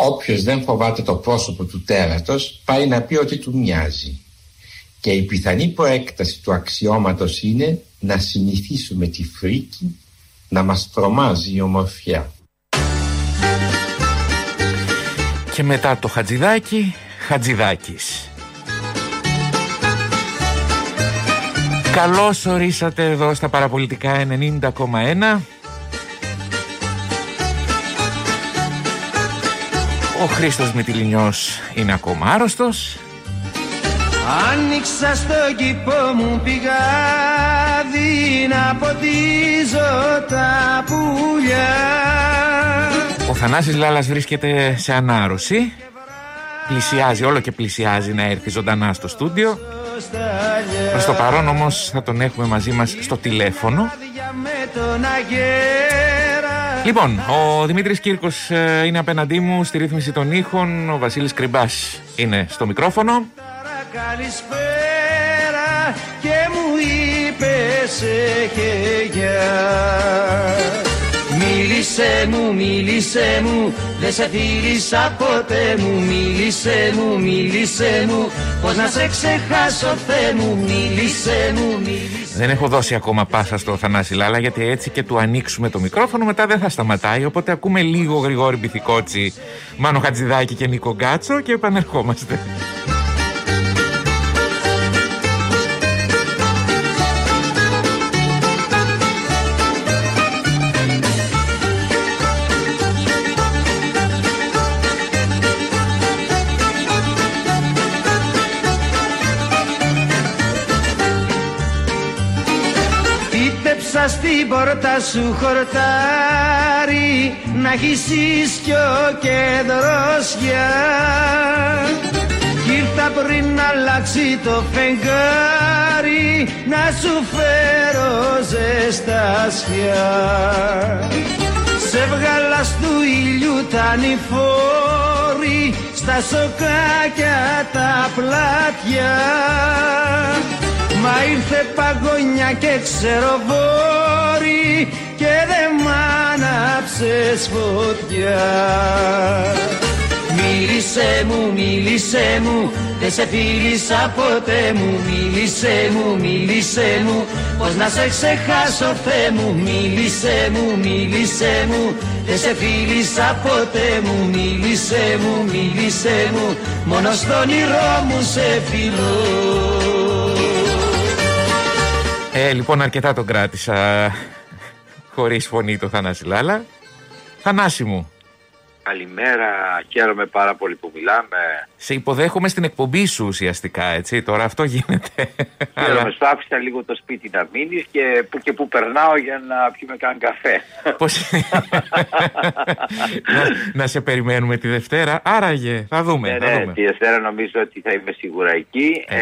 Όποιος δεν φοβάται το πρόσωπο του τέρατος πάει να πει ότι του μοιάζει. Και η πιθανή προέκταση του αξιώματος είναι να συνηθίσουμε τη φρίκη να μας τρομάζει η ομορφιά. Και μετά το Χατζηδάκι, Χατζηδάκης. Καλώς ορίσατε εδώ στα παραπολιτικά 90,1 Ο Χρήστος Μητυλινιός είναι ακόμα άρρωστος. Άνοιξα στο κήπο μου πηγάδι να ποτίζω τα πουλιά. Ο Θανάσης Λάλας βρίσκεται σε ανάρρωση. Πλησιάζει, όλο και πλησιάζει να έρθει ζωντανά στο στούντιο. Προς το παρόν όμως θα τον έχουμε μαζί μας στο τηλέφωνο Λοιπόν, ο Δημήτρης Κύρκος ε, είναι απέναντί μου στη ρύθμιση των ήχων, ο Βασίλης Κρυμπάς είναι στο μικρόφωνο. Καλησπέρα και μου είπες και Μίλησέ μου, μίλησέ μου, δεν σε φίλησα ποτέ μου. Μίλησέ μου, μίλησέ μου, πως να σε ξεχάσω Θεέ μου. Μίλησέ μου, μίλησέ Δεν έχω δώσει ακόμα πάσα στο Θανάση Λάλα γιατί έτσι και του ανοίξουμε το μικρόφωνο μετά δεν θα σταματάει Οπότε ακούμε λίγο Γρηγόρη Μπιθικότσι, Μάνο Χατζηδάκη και Νίκο Γκάτσο και επανερχόμαστε στην πόρτα σου χορτάρι να έχεις ίσκιο και δροσιά κι ήρθα πριν να αλλάξει το φεγγάρι να σου φέρω ζεστασιά σε βγάλα του ήλιου τα νηφόρη στα σοκάκια τα πλάτια Μα ήρθε παγωνιά και ξεροβόρη και δεν μ' άναψες φωτιά. Μίλησέ μου, μίλησέ μου, δεν σε φίλησα ποτέ μου. Μίλησέ μου, μίλησέ μου, πως να σε ξεχάσω Θεέ μου. Μίλησέ μου, μίλησέ μου, δεν σε φίλησα ποτέ μου. Μίλησέ μου, μίλησέ μου, μόνο στον όνειρό μου σε φιλώ. Ε, λοιπόν, αρκετά τον κράτησα χωρίς φωνή το Θανάση Λάλα. Θανάση μου. Καλημέρα, χαίρομαι πάρα πολύ που μιλάμε. Σε υποδέχομαι στην εκπομπή σου ουσιαστικά, έτσι, τώρα αυτό γίνεται. Χαίρομαι, σου άφησα λίγο το σπίτι να μείνεις και που και που περνάω για να πιούμε καν καφέ. Πώς... να, να, σε περιμένουμε τη Δευτέρα, άραγε, θα δούμε. Ναι, θα ναι, δούμε. τη Δευτέρα νομίζω ότι θα είμαι σίγουρα εκεί. Ε,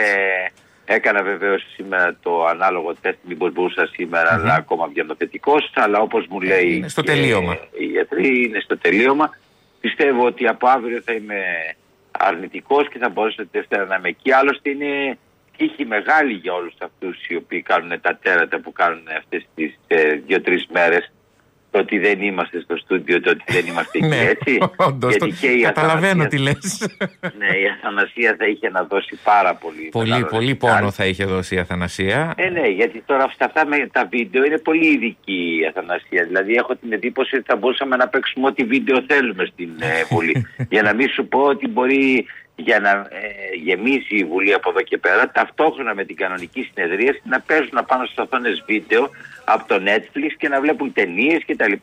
Έκανα βεβαίως σήμερα το ανάλογο τεστ, μήπως μπορούσα σήμερα, αλλά ακόμα βγαίνω θετικός. Αλλά όπως μου λέει. Είναι στο τελείωμα. Οι γιατροί είναι στο τελείωμα. Πιστεύω ότι από αύριο θα είμαι αρνητικός και θα μπορέσω τη Δευτέρα να είμαι εκεί. Άλλωστε είναι τύχη μεγάλη για όλους αυτούς οι οποίοι κάνουν τα τέρατα που κάνουν αυτές τις ε, δύο-τρεις μέρες το ότι δεν είμαστε στο στούντιο, το ότι δεν είμαστε εκεί, Ναι, έτσι. όντως, Γιατί το- και η καταλαβαίνω Αθανασία- τι λες. Ναι, η Αθανασία θα είχε να δώσει πάρα πολύ. Πολύ, μεγάλο πολύ ρεσιτάλ. πόνο θα είχε δώσει η Αθανασία. Ε, ναι, γιατί τώρα σε αυτά με τα βίντεο είναι πολύ ειδική η Αθανασία. Δηλαδή έχω την εντύπωση ότι θα μπορούσαμε να παίξουμε ό,τι βίντεο θέλουμε στην ε, Βουλή. για να μην σου πω ότι μπορεί για να ε, γεμίσει η Βουλή από εδώ και πέρα, ταυτόχρονα με την κανονική συνεδρία να παίζουν πάνω στις οθόνες βίντεο από το Netflix και να βλέπουν ταινίες κτλ. Ε,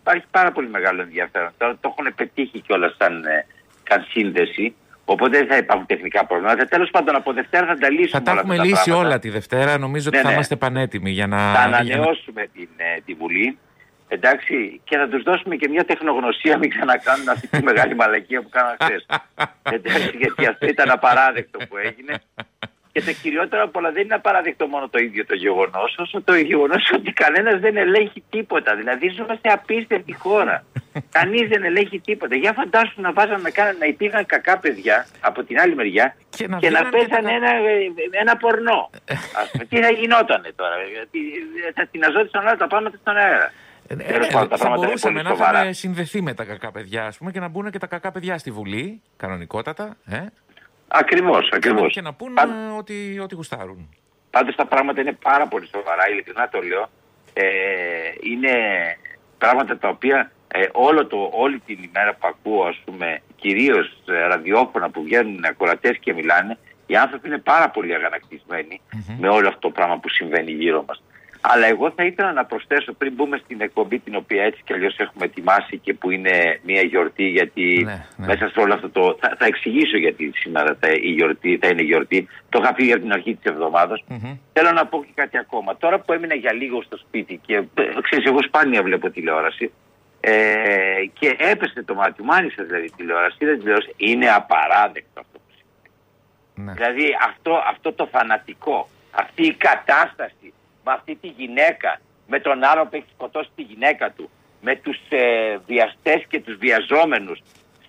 Υπάρχει πάρα πολύ μεγάλο ενδιαφέρον. Τώρα το έχουν πετύχει κιόλας σαν, ε, σαν σύνδεση. Οπότε δεν θα υπάρχουν τεχνικά προβλήματα. Τέλος πάντων, από Δευτέρα θα τα λύσουμε. Θα τα όλα έχουμε αυτά λύσει πράγματα. όλα τη Δευτέρα. Νομίζω ότι Ναι, θα ναι. είμαστε πανέτοιμοι για να. Θα για να- ανανεώσουμε την, ε, τη Βουλή. Εντάξει, και θα τους δώσουμε και μια τεχνογνωσία, μην ξανακάνουν αυτή τη μεγάλη μαλακία που κάναν χθες. Εντάξει, γιατί αυτό ήταν απαράδεκτο που έγινε. Και το κυριότερο απ' όλα δεν είναι απαράδεκτο μόνο το ίδιο το γεγονός, όσο το γεγονός ότι κανένας δεν ελέγχει τίποτα. Δηλαδή, ζούμε σε απίστευτη χώρα. Κανείς δεν ελέγχει τίποτα. Για φαντάσου να βάζαν να, κάνουν, να υπήρχαν κακά παιδιά από την άλλη μεριά Και να και να βγαίναν και παίζανε τα- ένα, ένα πορνό. Ας πούμε, τι θα γινότανε τώρα, γιατί θα τειναζόντουσαν όλα τα πράγματα στον αέρα. Ε, ε, ε, θα μπορούσαμε να είχαμε συνδεθεί με τα κακά παιδιά, ας πούμε, και να μπουν και τα κακά παιδιά στη Βουλή, κανονικότατα. Ε; Ακριβώς, ακριβώς. Και να πούνε ότι, ότι γουστάρουν. Πάντως τα πράγματα είναι πάρα πολύ σοβαρά, ειλικρινά το λέω. Ε, είναι πράγματα τα οποία ε, όλο το, όλη την ημέρα που ακούω, ας πούμε, κυρίως ε, ραδιόφωνα που βγαίνουν ακροατές και μιλάνε, οι άνθρωποι είναι πάρα πολύ με όλο αυτό το πράγμα που συμβαίνει γύρω μας. Αλλά εγώ θα ήθελα να προσθέσω πριν μπούμε στην εκπομπή την οποία έτσι κι αλλιώς έχουμε ετοιμάσει και που είναι μια γιορτή γιατί ναι, ναι. μέσα σε όλο αυτό το... Θα, θα εξηγήσω γιατί σήμερα θα, η γιορτή, θα είναι γιορτή. Το είχα πει για την αρχή της εβδομάδας. Θέλω να πω και κάτι ακόμα. Τώρα που έμεινα για λίγο στο σπίτι και ε, ξέρεις εγώ σπάνια βλέπω τηλεόραση ε, και έπεσε το μάτι μου, άνοιξε δηλαδή τηλεόραση, είδα τηλεόραση, είναι απαράδεκτο αυτό που συμβαίνει. Ναι. Δηλαδή αυτό, αυτό το φανατικό, αυτή η κατάσταση με αυτή τη γυναίκα, με τον άλλο που έχει σκοτώσει τη γυναίκα του, με τους ε, βιαστές και τους βιαζόμενους,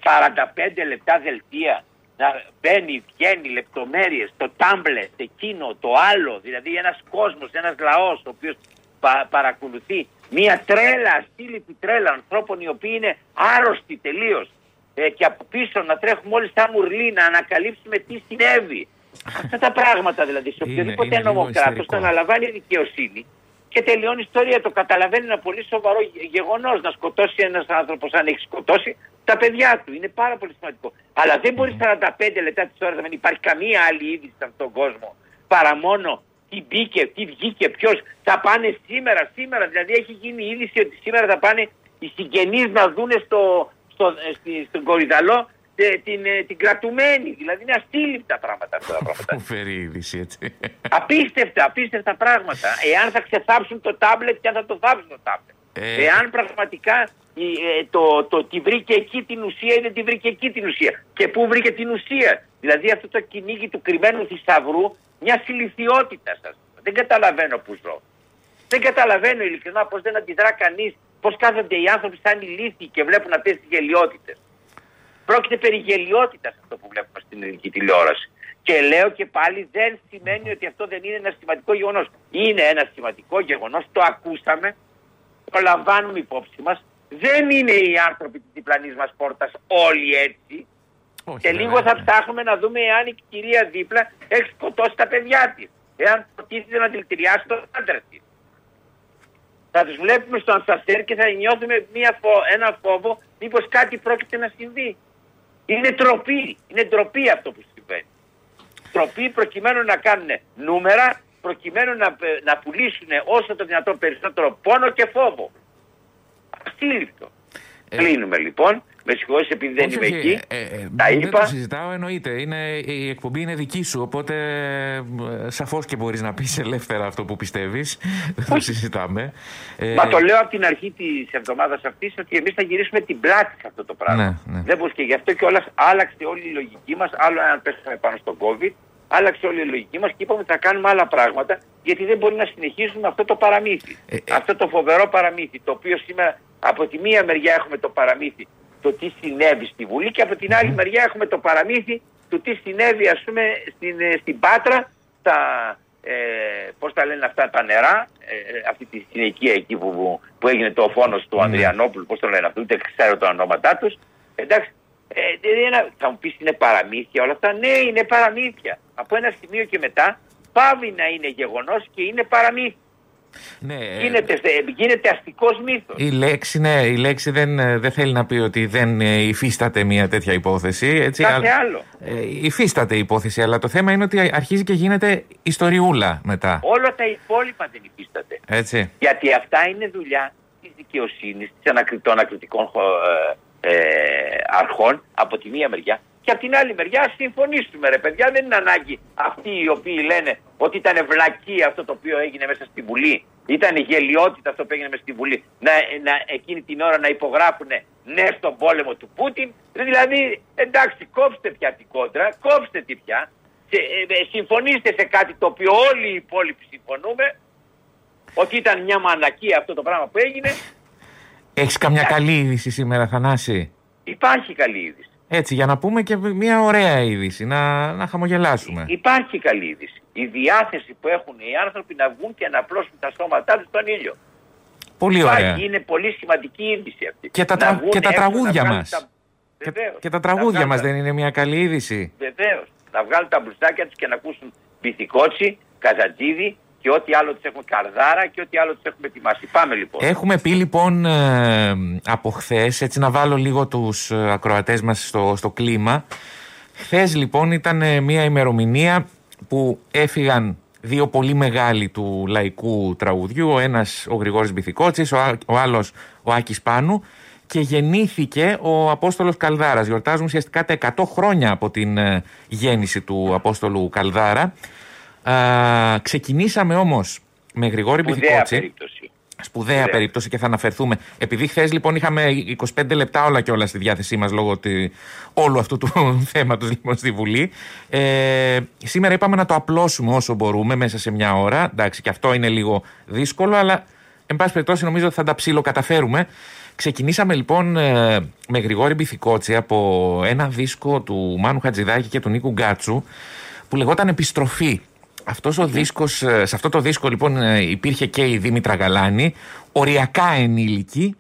45 λεπτά δελτία, να μπαίνει, βγαίνει λεπτομέρειες, το τάμπλετ, εκείνο, το άλλο, δηλαδή ένας κόσμος, ένας λαός ο οποίος παρακολουθεί μια τρέλα, αστήληπη τρέλα ανθρώπων οι οποίοι είναι άρρωστοι τελείως ε, και από πίσω να τρέχουμε όλοι σαν μουρλή να ανακαλύψουμε τι συνέβη. Αυτά τα πράγματα δηλαδή σε οποιοδήποτε νομοκράτος το αναλαμβάνει η δικαιοσύνη και τελειώνει η ιστορία. Το καταλαβαίνει ένα πολύ σοβαρό γεγονός να σκοτώσει ένας άνθρωπος αν έχει σκοτώσει τα παιδιά του. Είναι πάρα πολύ σημαντικό. Αλλά δεν μπορεί 45 λεπτά της ώρας να μην υπάρχει καμία άλλη είδηση σε αυτόν τον κόσμο παρά μόνο τι μπήκε, τι βγήκε, ποιος θα πάνε σήμερα. Σήμερα δηλαδή έχει γίνει η είδηση ότι σήμερα θα πάνε οι συγγενείς να δουν στο, στο, ε, στον Κορυδαλό την, ε, την κρατουμένη. Δηλαδή είναι αστήλυπτα πράγματα αυτά τα πράγματα. Φέρει είδηση έτσι. Απίστευτα, απίστευτα πράγματα. Εάν θα ξεθάψουν το τάμπλετ και αν θα το θάψουν το τάμπλετ. Ε... Εάν πραγματικά ε, το, το, τη βρήκε εκεί την ουσία ή δεν τη βρήκε εκεί την ουσία. Και πού βρήκε την ουσία. Δηλαδή αυτό το κυνήγι του κρυμμένου θησαυρού μια ηλικιότητα σα. Δεν καταλαβαίνω που ζω. Δεν καταλαβαίνω ειλικρινά πώς δεν αντιδρά κανείς, πώς κάθονται οι άνθρωποι σαν ηλίθιοι και βλέπουν αυτές τις γελιότητες. Πρόκειται περί γελιότητας αυτό που βλέπουμε στην ελληνική τηλεόραση. Και λέω και πάλι δεν σημαίνει ότι αυτό δεν είναι ένα σημαντικό γεγονός. Είναι ένα σημαντικό γεγονός, το ακούσαμε, το λαμβάνουμε υπόψη μας. Δεν είναι οι άνθρωποι της διπλανής μας πόρτας όλοι έτσι. και λίγο θα ψάχνουμε να δούμε εάν η κυρία δίπλα έχει σκοτώσει τα παιδιά της. Εάν προτίθεται να δηλητηριάσει τον άντρα της. Θα τους βλέπουμε στο Ανσαστέρ και θα νιώθουμε μια φο... ένα φόβο μήπως κάτι πρόκειται να συμβεί. Είναι τροπή. Είναι ντροπή αυτό που συμβαίνει. Τροπή προκειμένου να κάνουν νούμερα, προκειμένου να, να πουλήσουν όσο το δυνατόν περισσότερο πόνο και φόβο. Ασύλληπτο. Ε, Κλείνουμε λοιπόν. Με συγχωρείτε επειδή δεν είμαι εκεί. Ε, ε, τα είπα. Δεν το συζητάω, εννοείται. Είναι, η εκπομπή είναι δική σου. Οπότε ε, σαφώς και μπορείς να πεις ελεύθερα αυτό που πιστεύεις. Δεν το συζητάμε. Μα το λέω από την αρχή της εβδομάδας αυτής ότι εμείς θα γυρίσουμε την πλάτη σε αυτό το πράγμα. Ναι, ναι. Δεν και γι' αυτό και όλα άλλαξε όλη η λογική μας. Άλλο αν πέσαμε πάνω στον COVID, άλλαξε όλη η λογική μας και είπαμε ότι θα κάνουμε άλλα πράγματα γιατί δεν μπορεί να συνεχίσουμε αυτό το παραμύθι. Ε, αυτό το φοβερό παραμύθι το οποίο σήμερα από τη μία μεριά έχουμε το παραμύθι το τι συνέβη στη Βουλή και από την άλλη μεριά έχουμε το παραμύθι του τι συνέβη ας πούμε στην, ε, στην Πάτρα τα, ε, πώς τα λένε αυτά τα νερά ε, αυτή τη συνοικία εκεί που, που έγινε το φόνος του Ανδριανόπουλου πώς το λένε αυτό ούτε ξέρω τα ονόματά τους. Εντάξει ε, θα μου πεις είναι παραμύθια όλα αυτά. Ναι είναι παραμύθια. Από ένα σημείο και μετά πάβει να είναι γεγονός και είναι παραμύθια ναι, γίνεται, γίνεται αστικός μύθος. Η λέξη, ναι, η λέξη δεν, ε, δεν θέλει να πει ότι δεν ε, υφίσταται μια τέτοια υπόθεση. Έτσι, Κάθε άλλο. Ε, υφίσταται η υπόθεση, αλλά το θέμα είναι ότι αρχίζει και γίνεται ιστοριούλα μετά. Όλα τα υπόλοιπα δεν υφίσταται. Έτσι. Γιατί αυτά είναι δουλειά της δικαιοσύνης, των ανακριτικών ε, ε, αρχών από τη μία μεριά και από την άλλη μεριά συμφωνήσουμε ρε παιδιά. Δεν είναι ανάγκη αυτοί οι οποίοι λένε ότι ήταν βλακή αυτό το οποίο έγινε μέσα στη Βουλή. Ήταν γελιότητα αυτό που έγινε μέσα στη Βουλή. Να, να, εκείνη την ώρα να υπογράφουν ναι στον πόλεμο του Πούτιν. Δηλαδή εντάξει κόψτε πια την κόντρα, κόψτε τη πια. Σε, ε, ε, συμφωνήστε σε κάτι το οποίο όλοι οι υπόλοιποι συμφωνούμε. Ότι ήταν μια μανακία αυτό το πράγμα που έγινε. Έχεις καμιά καλή είδηση σήμερα Θανάση; Υπάρχει καλή είδηση. Έτσι, για να πούμε και μια ωραία είδηση, να, να χαμογελάσουμε. Υπάρχει καλή είδηση. Η διάθεση που έχουν οι άνθρωποι να βγουν και να απλώσουν τα σώματά τους στον ήλιο. Πολύ ωραία. Είναι πολύ σημαντική είδηση αυτή. Και τα, Να τρα... βγουν και τα έξω, τραγούδια να βγάλουν μας. τα- Και, Βεβαίως. και τα Να τραγούδια βγάλουν μας τα- δεν είναι μια καλή είδηση. Βεβαίως. Να βγάλουν τα μπλουζάκια τους και να ακούσουν Πυθικότσι, Καζατζίδη και ό,τι άλλο τους έχουμε καρδάρα και ό,τι άλλο τους έχουμε ετοιμάσει. Πάμε λοιπόν. Έχουμε πει λοιπόν ε, από χθες, έτσι να βάλω λίγο τους ε, ακροατές μας στο, στο κλίμα. Χθες λοιπόν ήταν ε, μια ημερομηνία που έφυγαν δύο πολύ μεγάλοι του λαϊκού τραγουδιού. Ο ένας ο Γρηγόρης Μπιθικότσης, ο, α- ο άλλος ο Άκης Πάνου και γεννήθηκε ο Απόστολος Καλδάρας. Γιορτάζουμε ουσιαστικά τα 100 χρόνια από την ε, γέννηση του Απόστολου Καλδάρα. Α, ξεκινήσαμε όμως με Γρηγόρη Σπουδαία Μπιθικότση. περίπτωση. Σπουδαία Ωραία. περίπτωση και θα αναφερθούμε. Επειδή χθες λοιπόν είχαμε 25 λεπτά όλα και όλα στη διάθεσή μας λόγω τη, όλου αυτού του θέματος λοιπόν στη Βουλή. Ε, σήμερα είπαμε να το απλώσουμε όσο μπορούμε μέσα σε μια ώρα. Εντάξει, και αυτό είναι λίγο δύσκολο, αλλά εν πάση περιπτώσει νομίζω ότι θα τα ψιλοκαταφέρουμε. Ξεκινήσαμε λοιπόν ε, με Γρηγόρη Μπιθικότση από ένα δίσκο του Μάνου Χατζηδάκη και του Νίκου Γκάτσου που λεγόταν Επιστροφή. Αυτός ο δίσκος, ε, σε αυτό το δίσκο λοιπόν ε, υπήρχε και η Δήμητρα Γαλάνη, οριακά ενήλικη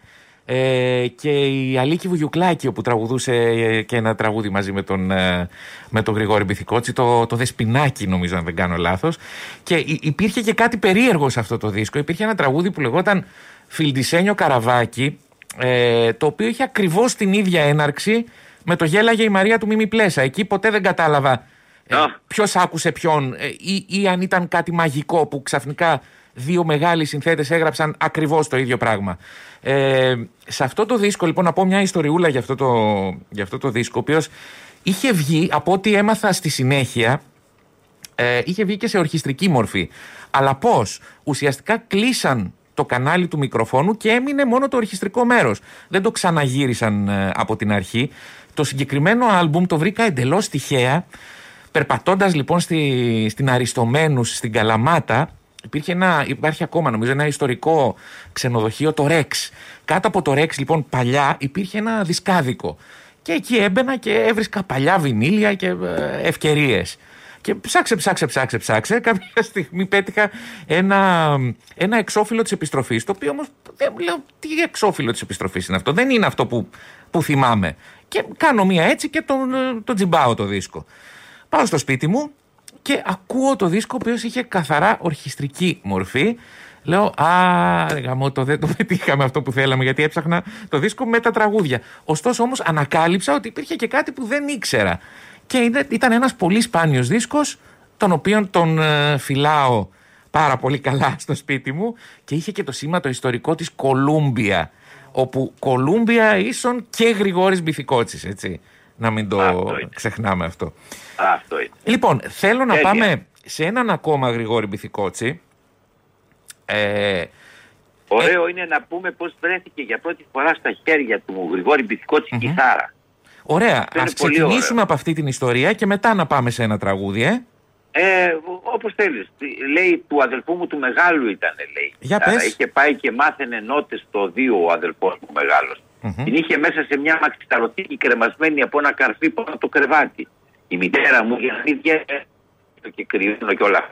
ε, και η Αλίκη Βουγιουκλάκη όπου τραγουδούσε ε, και ένα τραγούδι μαζί με τον, ε, με τον Γρηγόρη Μπιθικότση, το, το Δεσπινάκι νομίζω αν δεν κάνω λάθος. Και υ- υπήρχε και κάτι περίεργο σε αυτό το δίσκο, υπήρχε ένα τραγούδι που λεγόταν Φιλντισένιο Καραβάκι ε, το οποίο είχε ακριβώς την ίδια έναρξη με το γέλαγε η Μαρία του Μίμη Πλέσα. Εκεί ποτέ δεν κατάλαβα ε, Α. Ποιος άκουσε ποιον, ε, ή, ή αν ήταν κάτι μαγικό που ξαφνικά δύο μεγάλοι συνθέτες έγραψαν ακριβώς το ίδιο πράγμα. Ε, σε αυτό το δίσκο, λοιπόν, να πω μια ιστοριούλα για αυτό το, για αυτό το δίσκο, ο οποίος είχε βγει, από ό,τι έμαθα στη συνέχεια, ε, είχε βγει και σε ορχιστρική μορφή. Αλλά πώς, ουσιαστικά κλείσαν το κανάλι του μικροφόνου και έμεινε μόνο το ορχιστρικό μέρος. Δεν το ξαναγύρισαν ε, από την αρχή. Το συγκεκριμένο άλμπουμ το βρήκα εντελώς τυχαία. Περπατώντας λοιπόν στη, στην Αριστομένους, στην Καλαμάτα, υπήρχε ένα, υπάρχει ακόμα νομίζω ένα ιστορικό ξενοδοχείο, το Rex. Κάτω από το Rex λοιπόν παλιά υπήρχε ένα δισκάδικο. Και εκεί έμπαινα και έβρισκα παλιά βινίλια και ευκαιρίες. Και ψάξε, ψάξε, ψάξε, ψάξε. Κάποια στιγμή πέτυχα ένα, ένα εξώφυλλο της επιστροφής. Το οποίο όμως δεν λέω τι εξώφυλλο της επιστροφής είναι αυτό. Δεν είναι αυτό που, που θυμάμαι. Και κάνω μία έτσι και τον, το τζιμπάω το δίσκο. Πάω στο σπίτι μου και ακούω το δίσκο ο οποίος είχε καθαρά ορχιστρική μορφή. Λέω, Α, ρε γαμώτο, δεν το πετύχαμε αυτό που θέλαμε γιατί έψαχνα το δίσκο με τα τραγούδια. Ωστόσο όμως ανακάλυψα ότι υπήρχε και κάτι που δεν ήξερα. Και είναι- ήταν ένας πολύ σπάνιος δίσκος, τον οποίον τον ε, φυλάω πάρα πολύ καλά στο σπίτι μου και είχε και το σήμα το ιστορικό της Κολούμπια, όπου Κολούμπια ίσον και Γρηγόρης Μπιθικότσης, έτσι. Να μην το Αυτό είναι. ξεχνάμε αυτό. Αυτό είναι. Λοιπόν, θέλω να Τέλεια. πάμε σε έναν ακόμα Γρηγόρη Μπιθικότση. Ε, Ωραίο είναι να πούμε πώς βρέθηκε για πρώτη φορά στα χέρια του Γρηγόρη Μπιθικότση κιθάρα. ωραία, είναι ας πολύ ξεκινήσουμε ωραίο. από αυτή την ιστορία και μετά να πάμε σε ένα τραγούδι, ε. Ε, όπως θέλεις. Λέει του αδελφού μου του μεγάλου ήταν, λέει. Για Άρα πες. Είχε πάει και μάθαινε νότες στο δύο ο αδελφός μου μεγάλος. Μμμ. Την είχε μέσα σε μια μαξιταρωτική κρεμασμένη από ένα καρφί πάνω από το κρεβάτι. Η μητέρα μου για να μην βγαίνει το και κρυώνω και όλα.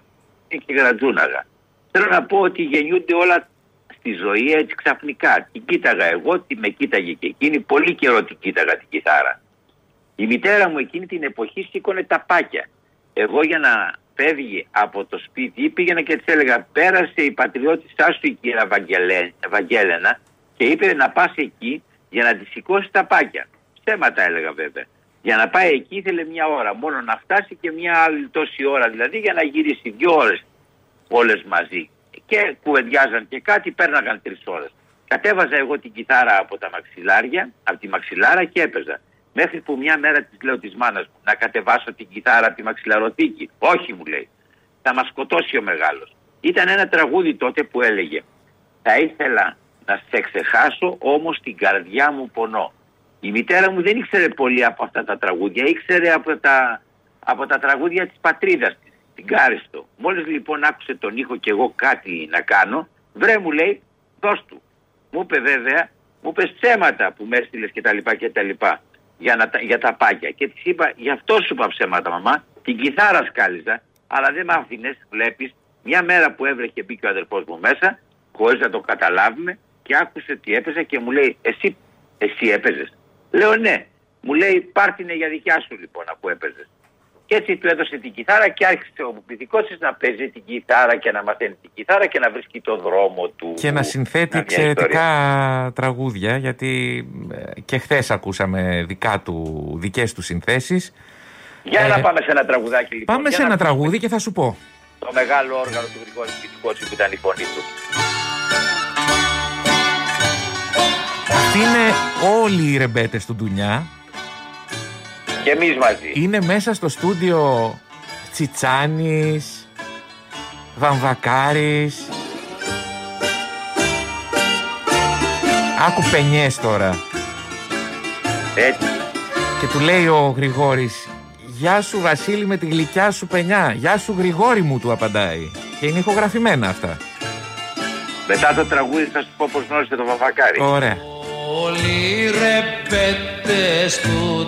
Και γρατζούναγα. Θέλω να πω ότι γεννιούνται όλα στη ζωή έτσι ξαφνικά. Την κοίταγα εγώ, τη με κοίταγε και εκείνη. Πολύ καιρό την κοίταγα την κιθάρα. Η μητέρα μου εκείνη την εποχή σήκωνε τα πάκια. Εγώ για να φεύγει από το σπίτι πήγαινα και της έλεγα πέρασε η πατριώτησά σου η κυρία Βαγγελέ- Βαγγέλενα και είπε να πας εκεί για να της σηκώσει τα πάκια. Στέματα έλεγα βέβαια. Για να πάει εκεί ήθελε μια ώρα μόνο να φτάσει και μια άλλη τόση ώρα δηλαδή για να γυρίσει δύο ώρες όλες μαζί. Και κουβεντιάζαν και κάτι, πέρναγαν τρεις ώρες. Κατέβαζα εγώ την κιθάρα από τα μαξιλάρια, από τη μαξιλάρα και έπαιζα. Μέχρι που μια μέρα της λέω της μάνας μου να κατεβάσω την κιθάρα από τη μαξιλαροθήκη. Όχι μου λέει. Θα μας σκοτώσει ο μεγάλος. Ήταν ένα τραγούδι τότε που έλεγε θα ήθελα να σε ξεχάσω όμως την καρδιά μου πονώ. Η μητέρα μου δεν ήξερε πολύ από αυτά τα τραγούδια, ήξερε από τα, από τα τραγούδια της πατρίδας της, την Κάριστο. Μόλις λοιπόν άκουσε τον ήχο και εγώ κάτι να κάνω, βρε μου λέει, δώσ' του. Μου είπε βέβαια, μου είπε ψέματα που με έστειλες και τα λοιπά και τα λοιπά για, να, τα- για τα πάκια. Και της είπα, γι' αυτό σου είπα ψέματα μαμά, την κιθάρα σκάλιζα, αλλά δεν με άφηνες, βλέπεις, μια μέρα που έβρεχε μπήκε ο αδερφός μου μέσα, χωρίς να το καταλάβουμε, και άκουσε ότι έπαιζα και μου λέει εσύ, εσύ έπαιζες. Λέω ναι. Μου λέει πάρ' για δικιά σου λοιπόν αφού έπαιζες. Και έτσι του έδωσε την κιθάρα και άρχισε ο μυθικός της να παίζει την κιθάρα και να μαθαίνει την κιθάρα και να βρίσκει το δρόμο του. Και να συνθέτει εξαιρετικά τραγούδια γιατί ε, και χθες ακούσαμε δικά του, δικές του συνθέσεις. Για ε, να πάμε σε ένα τραγουδάκι λοιπόν. Πάμε σε ένα τραγούδι και θα σου πω. Το μεγάλο όργανο του Γρηγόρη Πιτικότσι που ήταν η φωνή του. Είναι όλοι οι ρεμπέτες του Ντουνιά και εμείς μαζί. Είναι μέσα στο στούντιο Τσιτσάνης, Βαμβακάρης. Άκου πενιές τώρα. Έτσι. Και του λέει ο Γρηγόρης Γεια σου Βασίλη με τη γλυκιά σου πενιά Γεια σου Γρηγόρη μου του απαντάει Και είναι ηχογραφημένα αυτά Μετά το τραγούδι θα σου πω πως γνώρισε το Βαμβακάρη Ωραία Όλοι ρεπέτες του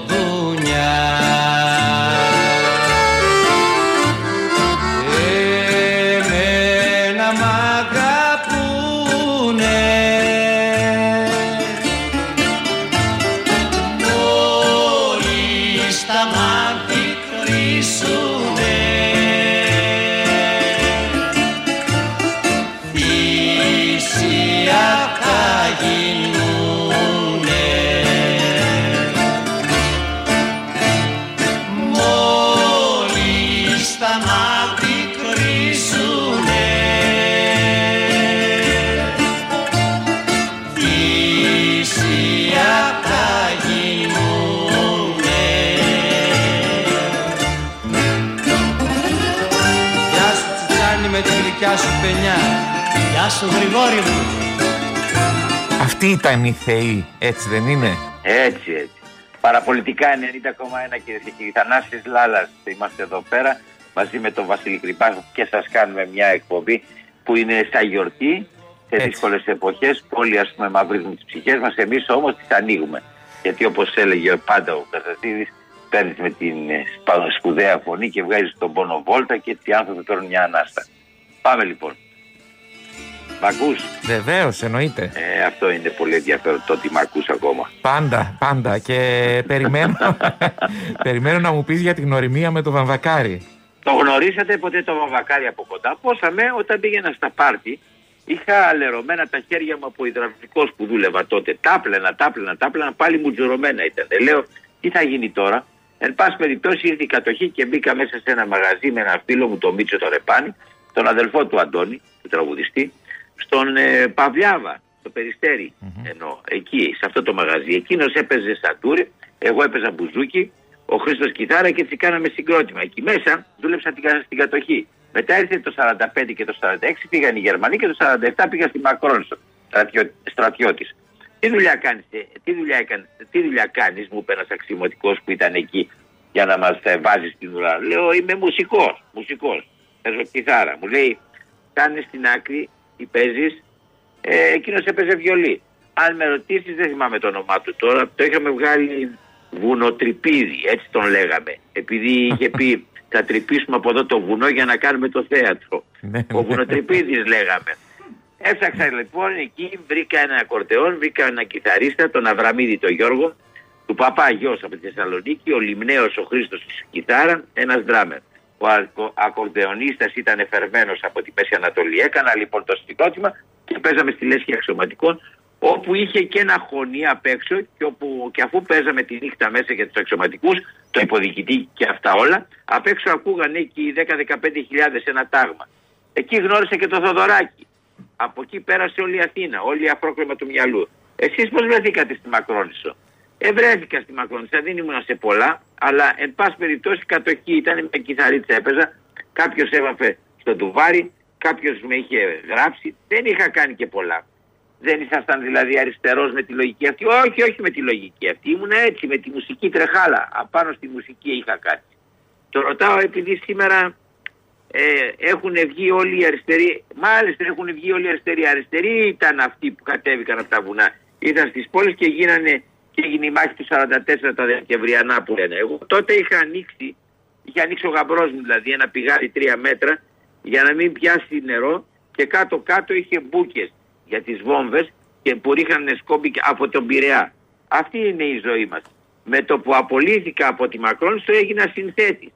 Δουνιά σου Γρηγόρη μου. Αυτή ήταν η θεή, έτσι δεν είναι; Έτσι, έτσι. Παραπολιτικά 90,1 κυρίε και κύριοι. Θανάσης Λάλας είμαστε εδώ πέρα μαζί με τον Βασίλη Κρυπάχο και σας κάνουμε μια εκπομπή που είναι στα γιορτή σε δύσκολες εποχές που όλοι ας πούμε μαυρίζουν τις ψυχές μας, εμείς όμως τις ανοίγουμε. Γιατί όπως έλεγε πάντα ο Καζατίδης, παίρνεις με την ε, σπουδαία φωνή και βγάζεις τον πόνο βόλτα και έτσι οι άνθρωποι παίρνουν μια ανάστα. Πάμε λοιπόν. Μ' ακούς; Βεβαίως, εννοείται. Ε, αυτό είναι πολύ ενδιαφέρον το ότι μ' ακούς ακόμα. Πάντα, πάντα. Και περιμένω, περιμένω να μου πεις για την γνωριμία με το Βαμβακάρι. Το γνωρίσατε ποτέ το Βαμβακάρι από κοντά; Πόσαμε όταν πήγαινα στα πάρτι, είχα αλερωμένα τα χέρια μου από υδραυλικός που δούλευα τότε. Τάπλαινα, τάπλαινα, τάπλαινα, πάλι μου τζουρωμένα ήταν. Λέω, τι θα γίνει τώρα; Εν πάση περιπτώσει ήρθε η κατοχή και μπήκα μέσα σε ένα μαγαζί με ένα φίλο μου, τον Μίτσο τον Ρεπάνη, τον αδελφό του Αντώνη, του τραγουδιστή, στον ε, Παυλιάβα, στο περιστερι Ενώ εκεί, σε αυτό το μαγαζί. Εκείνος έπαιζε σατούρι, εγώ έπαιζα μπουζούκι, ο Χρήστος Κιθάρα και έτσι κάναμε συγκρότημα. Εκεί μέσα δούλεψα την, στην κατοχή. Μετά ήρθε το 45 και το 46 πήγαν οι Γερμανοί και το 47 πήγα στη Μακρόνισο, στρατιώτης. Τι δουλειά κάνεις, ε, τι δουλειά, έκανες, τι δουλειά κάνεις, μου είπε ένας αξιωματικός που ήταν εκεί για να μας ε, βάζεις στην ουρά. Λέω είμαι μουσικός, μουσικός, παίζω κιθάρα. Μου λέει κάνε στην άκρη ή παίζεις, ε, εκείνος έπαιζε βιολί. Αν με ρωτήσεις, δεν θυμάμαι το όνομά του τώρα, το είχαμε βγάλει βουνοτρυπίδι, έτσι τον λέγαμε. Επειδή είχε πει θα τρυπήσουμε από εδώ το βουνό για να κάνουμε το θέατρο. Ναι, Ο ναι. βουνοτρυπίδης λέγαμε. Έψαξα λοιπόν εκεί, βρήκα ένα ακορτεόν, βρήκα ένα κιθαρίστα, τον Αβραμίδη τον Γιώργο, του παπά γιος από τη Θεσσαλονίκη, ο Λιμνέος ο Χρήστος της κιθάρας, ένας δράμερ ο ακορδεονίστας ήταν εφερμένος από τη Μέση Ανατολή. Έκανα λοιπόν το συγκρότημα και παίζαμε στη Λέσχη Αξιωματικών όπου είχε και ένα χωνί απ' έξω και, όπου, και αφού παίζαμε τη νύχτα μέσα για τους αξιωματικούς, το υποδικητή και αυτά όλα, απ' έξω ακούγανε εκεί 10-15 χιλιάδες ένα τάγμα. Εκεί γνώρισε και το Θοδωράκι. Από εκεί πέρασε όλη η Αθήνα, όλη η αφρόκρεμα του μυαλού. Εσείς πώς βρεθήκατε στη Μακρόνισο; Ευρέθηκα στη Μακρόνισσα, δεν ήμουν σε πολλά, αλλά εν πάση περιπτώσει κατοχή ήταν με κιθαρίτσα έπαιζα. Κάποιος έβαφε στο τουβάρι, κάποιος με είχε γράψει. Δεν είχα κάνει και πολλά. Δεν ήσασταν δηλαδή αριστερός με τη λογική αυτή. Όχι, όχι με τη λογική αυτή. Ήμουν έτσι με τη μουσική τρεχάλα. Απάνω στη μουσική είχα κάτι. Το ρωτάω επειδή σήμερα ε, έχουν βγει όλοι οι αριστεροί. Μάλιστα έχουν βγει όλοι οι αριστεροί. Αριστεροί ήταν αυτοί που κατέβηκαν από τα βουνά. Ήταν στις πόλεις και γίνανε και έγινε η μάχη του 44 τα Δεκεμβριανά που λένε. Εγώ τότε είχα ανοίξει, είχε ανοίξει ο γαμπρός μου δηλαδή ένα πηγάρι τρία μέτρα για να μην πιάσει νερό και κάτω κάτω είχε μπούκες για τις βόμβες και που ρίχνανε σκόμπι από τον Πειραιά. Αυτή είναι η ζωή μας. Με το που απολύθηκα από τη Μακρόνιστο έγινα συνθέτης.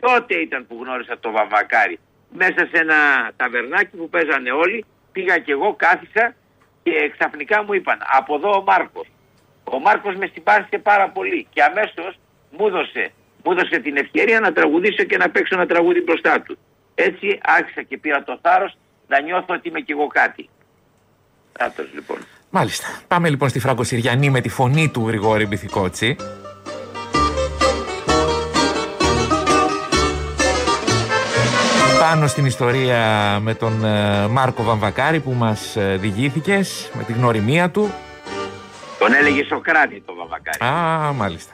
Τότε ήταν που γνώρισα το Βαμβακάρι. Μέσα σε ένα ταβερνάκι που παίζανε όλοι, πήγα και εγώ, κάθισα και ξαφνικά μου είπαν από εδώ ο Μάρκος. Ο Μάρκος με συμπάθησε πάρα πολύ και αμέσως μου έδωσε, μου έδωσε την ευκαιρία να τραγουδήσω και να παίξω ένα τραγούδι μπροστά του. Έτσι άρχισα και πήρα το θάρρος να νιώθω ότι είμαι κι εγώ κάτι. Άτος λοιπόν. Μάλιστα. Πάμε λοιπόν στη Φραγκοσυριανή με τη φωνή του Γρηγόρη Μπιθικότσι. Πάνω στην ιστορία με τον ε, Μάρκο Βαμβακάρη που μας ε, διηγήθηκες με τη γνωριμία του. Τον έλεγε Σοκράτη το Βαμβακάρη. Α, μάλιστα.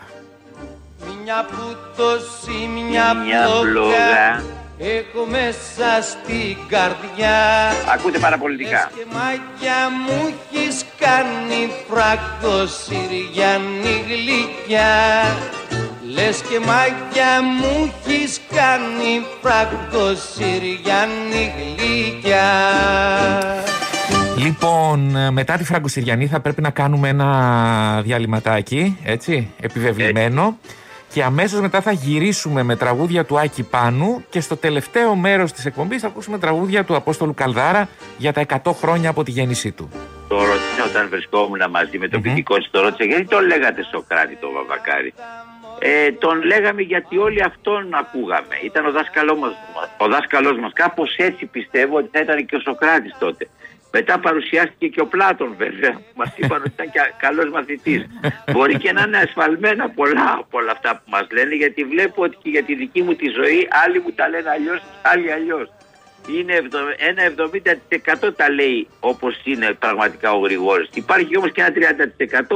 Μια πούτωση, μια, μια πλόγα Έχω μέσα στην καρδιά. Ακούτε παραπολιτικά και μάγια μου έχεις κάνει φράγκο Συριανή γλυκιά. Λες και μάγια μου έχεις κάνει φράγκο Συριανή γλυκιά Λοιπόν, ε, μετά τη Φραγκοσυριανή θα πρέπει να κάνουμε ένα διαλυματάκι, έτσι, επιβεβλημένο. Και αμέσως μετά θα γυρίσουμε με τραγούδια του Άκη Πάνου και στο τελευταίο μέρος της εκπομπής θα ακούσουμε τραγούδια του Απόστολου Καλδάρα για τα 100 χρόνια από τη γέννησή του. Το ρώτησα όταν βρισκόμουν μαζί με τον mm-hmm. το ρώτησα γιατί τον λέγατε Σοκράτη το Βαβακάρι. Ε, τον λέγαμε γιατί όλοι αυτόν ακούγαμε. Ήταν ο δάσκαλός μας. Ο δάσκαλός μας. Κάπως έτσι πιστεύω ότι θα ήταν και ο Σοκράτης τότε. Μετά παρουσιάστηκε και ο Πλάτων βέβαια. Μας είπαν ότι ήταν και καλός μαθητής. Μπορεί και να είναι ασφαλμένα πολλά από όλα αυτά που μας λένε, γιατί βλέπω ότι και για τη δική μου τη ζωή άλλοι μου τα λένε αλλιώς, άλλοι αλλιώς. Είναι ένα 70% τα λέει όπως είναι πραγματικά ο Γρηγόρης. Υπάρχει όμως και ένα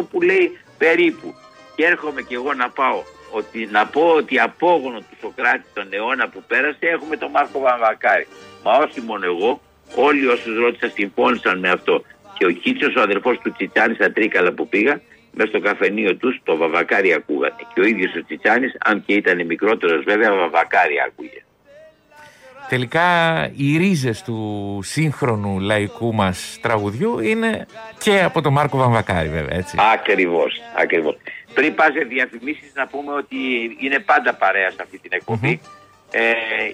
30% που λέει περίπου. Και έρχομαι και εγώ να πάω ότι, να πω ότι απόγονο του Σοκράτη τον αιώνα που πέρασε έχουμε τον Μάρκο Βαμβακάρη. Μα όχι μόνο εγώ, Όλοι όσου ρώτησα συμφώνησαν με αυτό. Και ο Κίτσο, ο αδερφός του Τσιτσάνης στα Τρίκαλα που πήγα, μέσα στο καφενείο τους, το βαβακάρι ακούγανε. Και ο ίδιος ο Τσιτσάνης, αν και ήταν μικρότερος βέβαια, βαβακάρι άκουγε. Τελικά οι ρίζες του σύγχρονου λαϊκού μας τραγουδιού είναι και από τον Μάρκο Βαμβακάρη βέβαια έτσι. Ακριβώς, ακριβώς. Πριν πας σε διαφημίσεις να πούμε ότι είναι πάντα παρέα σε αυτή την εκπομπη ε,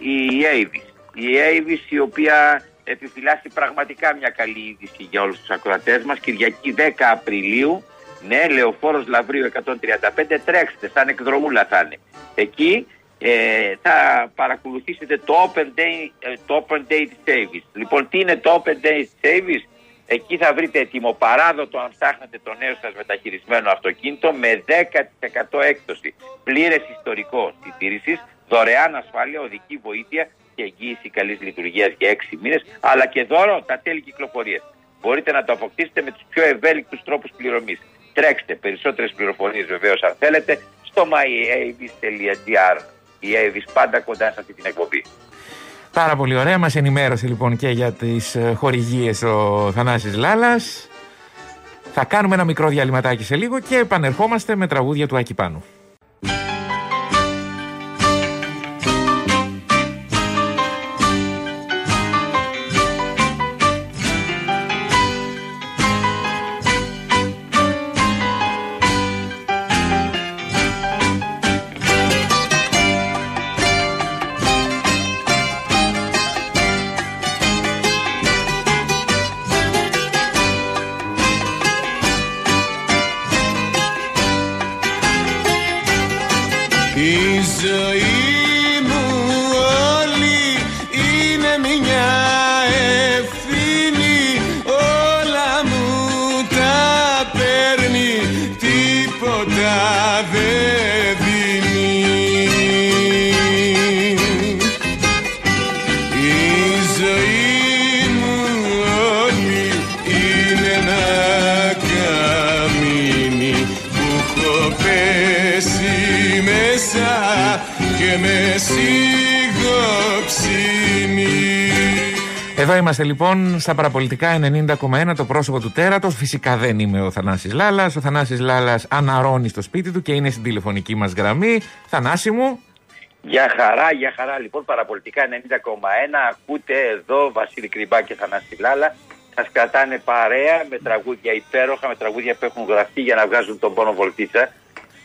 η Avis. Η Avis η οποία επιφυλάσσει πραγματικά μια καλή είδηση για όλους τους ακροατές μας. Κυριακή 10 Απριλίου, ναι, Λεωφόρος Λαβρίου 135, τρέξτε, σαν εκδρομούλα θα είναι. Εκεί ε, θα παρακολουθήσετε το Open Day, ε, το Open Day Service. Λοιπόν, τι είναι το Open Day Service? Εκεί θα βρείτε ετοιμοπαράδοτο αν ψάχνετε το νέο σας μεταχειρισμένο αυτοκίνητο με 10% έκπτωση. Πλήρες ιστορικό συντήρησης, δωρεάν ασφάλεια, οδική βοήθεια και εγγύηση καλής λειτουργίας για 6 μήνες, αλλά και δώρο τα τέλη κυκλοφορίας. Μπορείτε να το αποκτήσετε με τους πιο ευέλικτους τρόπους πληρωμής. Τρέξτε περισσότερες πληροφορίες βεβαίως αν θέλετε στο myavis.gr. Η Avis πάντα κοντά σε αυτή την εκπομπή. Πάρα πολύ ωραία. Μας ενημέρωσε λοιπόν και για τις ε, χορηγίες ο Θανάσης Λάλας. Θα κάνουμε ένα μικρό διαλυματάκι σε λίγο και επανερχόμαστε με τραγούδια του Άκη είμαστε λοιπόν στα παραπολιτικά 90,1 το πρόσωπο του τέρατος. Φυσικά δεν είμαι ο Θανάσης Λάλας. Ο Θανάσης Λάλας αναρώνει στο σπίτι του και είναι στην τηλεφωνική μας γραμμή. Θανάση μου. Για χαρά, για χαρά. Λοιπόν, παραπολιτικά 90,1. Ακούτε εδώ Βασίλη Κρυμπά και Θανάση Λάλα. Μα κρατάνε παρέα με τραγούδια υπέροχα, με τραγούδια που έχουν γραφτεί για να βγάζουν τον πόνο βολτίτσα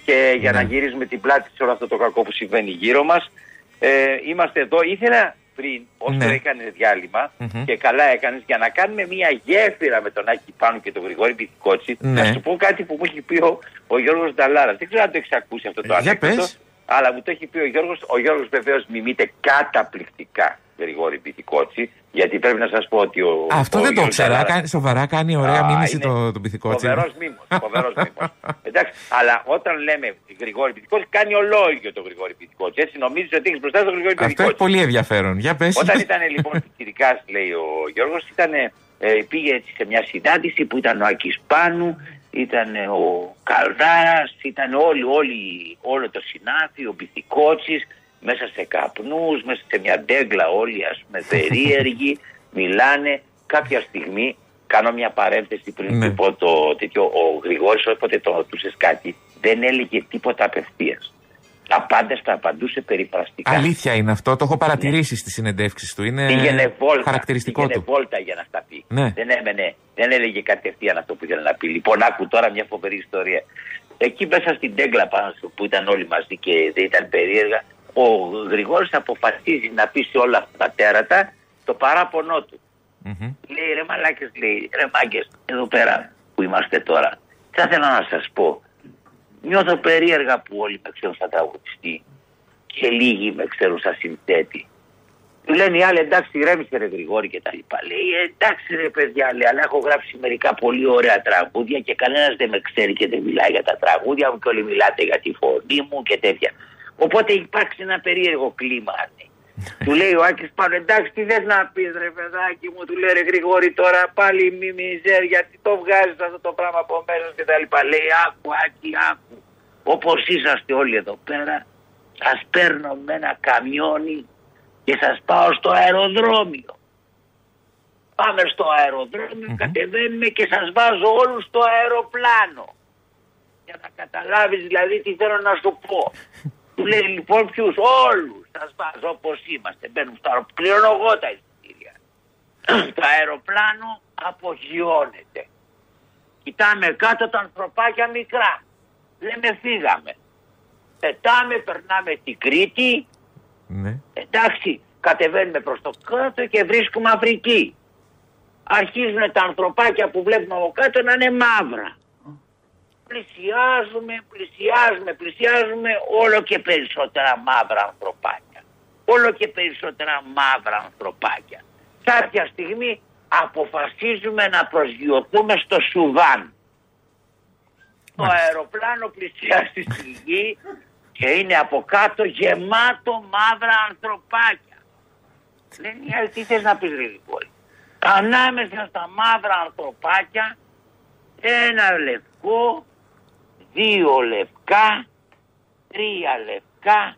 και για Ναι. να γυρίζουμε την πλάτη σε όλο αυτό το κακό που συμβαίνει γύρω μας. Ε, είμαστε εδώ. Ήθελα πριν, όσο Ναι. έκανες διάλειμμα, Μμμ. και καλά έκανες, για να κάνουμε μια γέφυρα με τον Άκη Πάνου και τον Γρηγόρη Μπιθικότσι, Ναι. να σου πω κάτι που μου έχει πει ο, ο Γιώργος Νταλάρας. Δεν ξέρω αν το έχεις ακούσει αυτό το Ε, για ανέκδοτο. πες. Αλλά μου το έχει πει ο Γιώργος. Ο Γιώργος βεβαίως μιμείται καταπληκτικά Γρηγόρη Μπιθικότσι, γιατί πρέπει να σας πω ότι ο Αυτό ο δεν το Γιώργος ξέρα. Νταλάρας- Κάνει, σοβαρά κάνει ωραία Α, μίμηση είναι το, το πυθικότσι. Φοβερός μήμος, φοβερός μήμος. Εντάξει, αλλά όταν λέμε Γρηγόρη Πιτικότσι, κάνει ολόγιο το Γρηγόρη Πιτικότσι. Έτσι νομίζεις ότι έχεις μπροστά τον Γρηγόρη Αυτό έχει Πιτικότσι. πολύ ενδιαφέρον. Για πες. Όταν ήταν λοιπόν πιτσιρικάς, λέει ο Γιώργος, ήταν, ε, πήγε έτσι σε μια συνάντηση που ήταν ο Άκης Πάνου, ήταν ε, ο Καλδάρας, ήταν όλοι, όλοι, όλο το συνάφι, ο Πιτικότσης, μέσα σε καπνούς, μέσα σε μια ντέγκλα όλοι ας πούμε περίεργοι, μιλάνε. Κάποια στιγμή, κάνω μια παρένθεση πριν Ναι. του πω το τέτοιο, ο Γρηγόρης όποτε τον ρωτούσες κάτι, δεν έλεγε τίποτα απευθείας. Τα πάντα στα απαντούσε περιπραστικά. Αλήθεια είναι αυτό. Το έχω παρατηρήσει στις συνεντεύξεις του. Είναι Πήγαινε βόλτα. χαρακτηριστικό πήγαινε του. βόλτα για να στα πει. Ναι. Δεν έμενε, δεν έλεγε κατευθείαν αυτό που ήθελε να πει. Λοιπόν, άκου τώρα μια φοβερή ιστορία. Εκεί μέσα στην τέγκλα πάνω σου που ήταν όλοι μαζί και δεν ήταν περίεργα, ο Γρηγόρης αποφασίζει να πει σε όλα αυτά τα τέρατα το παράπονό του. Μμμ. Λέει ρε μαλάκες, λέει ρε μάγκες, εδώ πέρα που είμαστε τώρα. Θα ήθελα να σας πω, νιώθω περίεργα που όλοι με ξέρουν σαν τραγουδιστή και λίγοι με ξέρουν σαν συνθέτη. Του λένε οι άλλοι εντάξει ηρέμησε ρε Γρηγόρη και τα λοιπά. Λέει εντάξει ρε παιδιά λέει, αλλά έχω γράψει μερικά πολύ ωραία τραγούδια και κανένας δεν με ξέρει και δεν μιλάει για τα τραγούδια μου και όλοι μιλάτε για τη φωνή μου και τέτοια. Οπότε υπάρχει ένα περίεργο κλίμα. λέει. Του λέει ο Άκης πάνω εντάξει τι θες να πεις ρε παιδάκι μου του λέει ρε Γρηγόρη τώρα πάλι μη μιζέρ γιατί το βγάζεις αυτό το πράγμα από μέσα και τα λοιπά. Λέει άκου Άκη άκου όπως είσαστε όλοι εδώ πέρα σας παίρνω με ένα καμιόνι και σας πάω στο αεροδρόμιο. Πάμε στο αεροδρόμιο, κατεβαίνουμε και σας βάζω όλους στο αεροπλάνο. Για να καταλάβεις δηλαδή τι θέλω να σου πω. Του λέει λοιπόν ποιους; Όλους σας βάζω όπως είμαστε. Μπαίνουν στο αεροπλάνο, πληρώνω εγώ τα εισιτήρια. το αεροπλάνο απογειώνεται. Κοιτάμε κάτω τα ανθρωπάκια μικρά. Λέμε φύγαμε. Πετάμε, περνάμε την Κρήτη, Ναι. Εντάξει, κατεβαίνουμε προς το κάτω και βρίσκουμε Αφρική. Αρχίζουν τα ανθρωπάκια που βλέπουμε από κάτω να είναι μαύρα. Πλησιάζουμε, πλησιάζουμε, πλησιάζουμε όλο και περισσότερα μαύρα ανθρωπάκια. Όλο και περισσότερα μαύρα ανθρωπάκια. Κάποια στιγμή αποφασίζουμε να προσγειωθούμε στο Σουδάν. Το Μάλιστα. αεροπλάνο πλησιάζει στη γη και είναι από κάτω γεμάτο μαύρα ανθρωπάκια. Λένε οι άλλοι, τι θες να πεις ρε Γρηγόρη. Ανάμεσα στα μαύρα ανθρωπάκια ένα λευκό, δύο λευκά, τρία λευκά,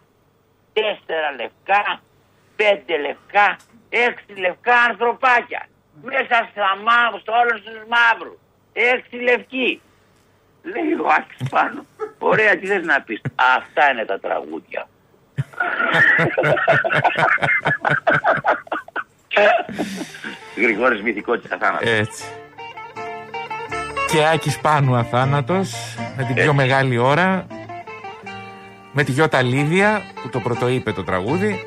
τέσσερα λευκά, πέντε λευκά, έξι λευκά ανθρωπάκια. Μέσα στα μαύρου, στο όλο στους μαύρους. Έξι λευκοί. Λέει ο Άκης πάνω. Ωραία, τι θες να πεις. Αυτά είναι τα τραγούδια. Γρηγόρης Μυθικότης αθάνατος. Έτσι. Και Άκης Πάνου αθάνατος με την πιο Έτσι. μεγάλη ώρα με τη Γιώτα Λίδια που το πρωτοείπε το τραγούδι.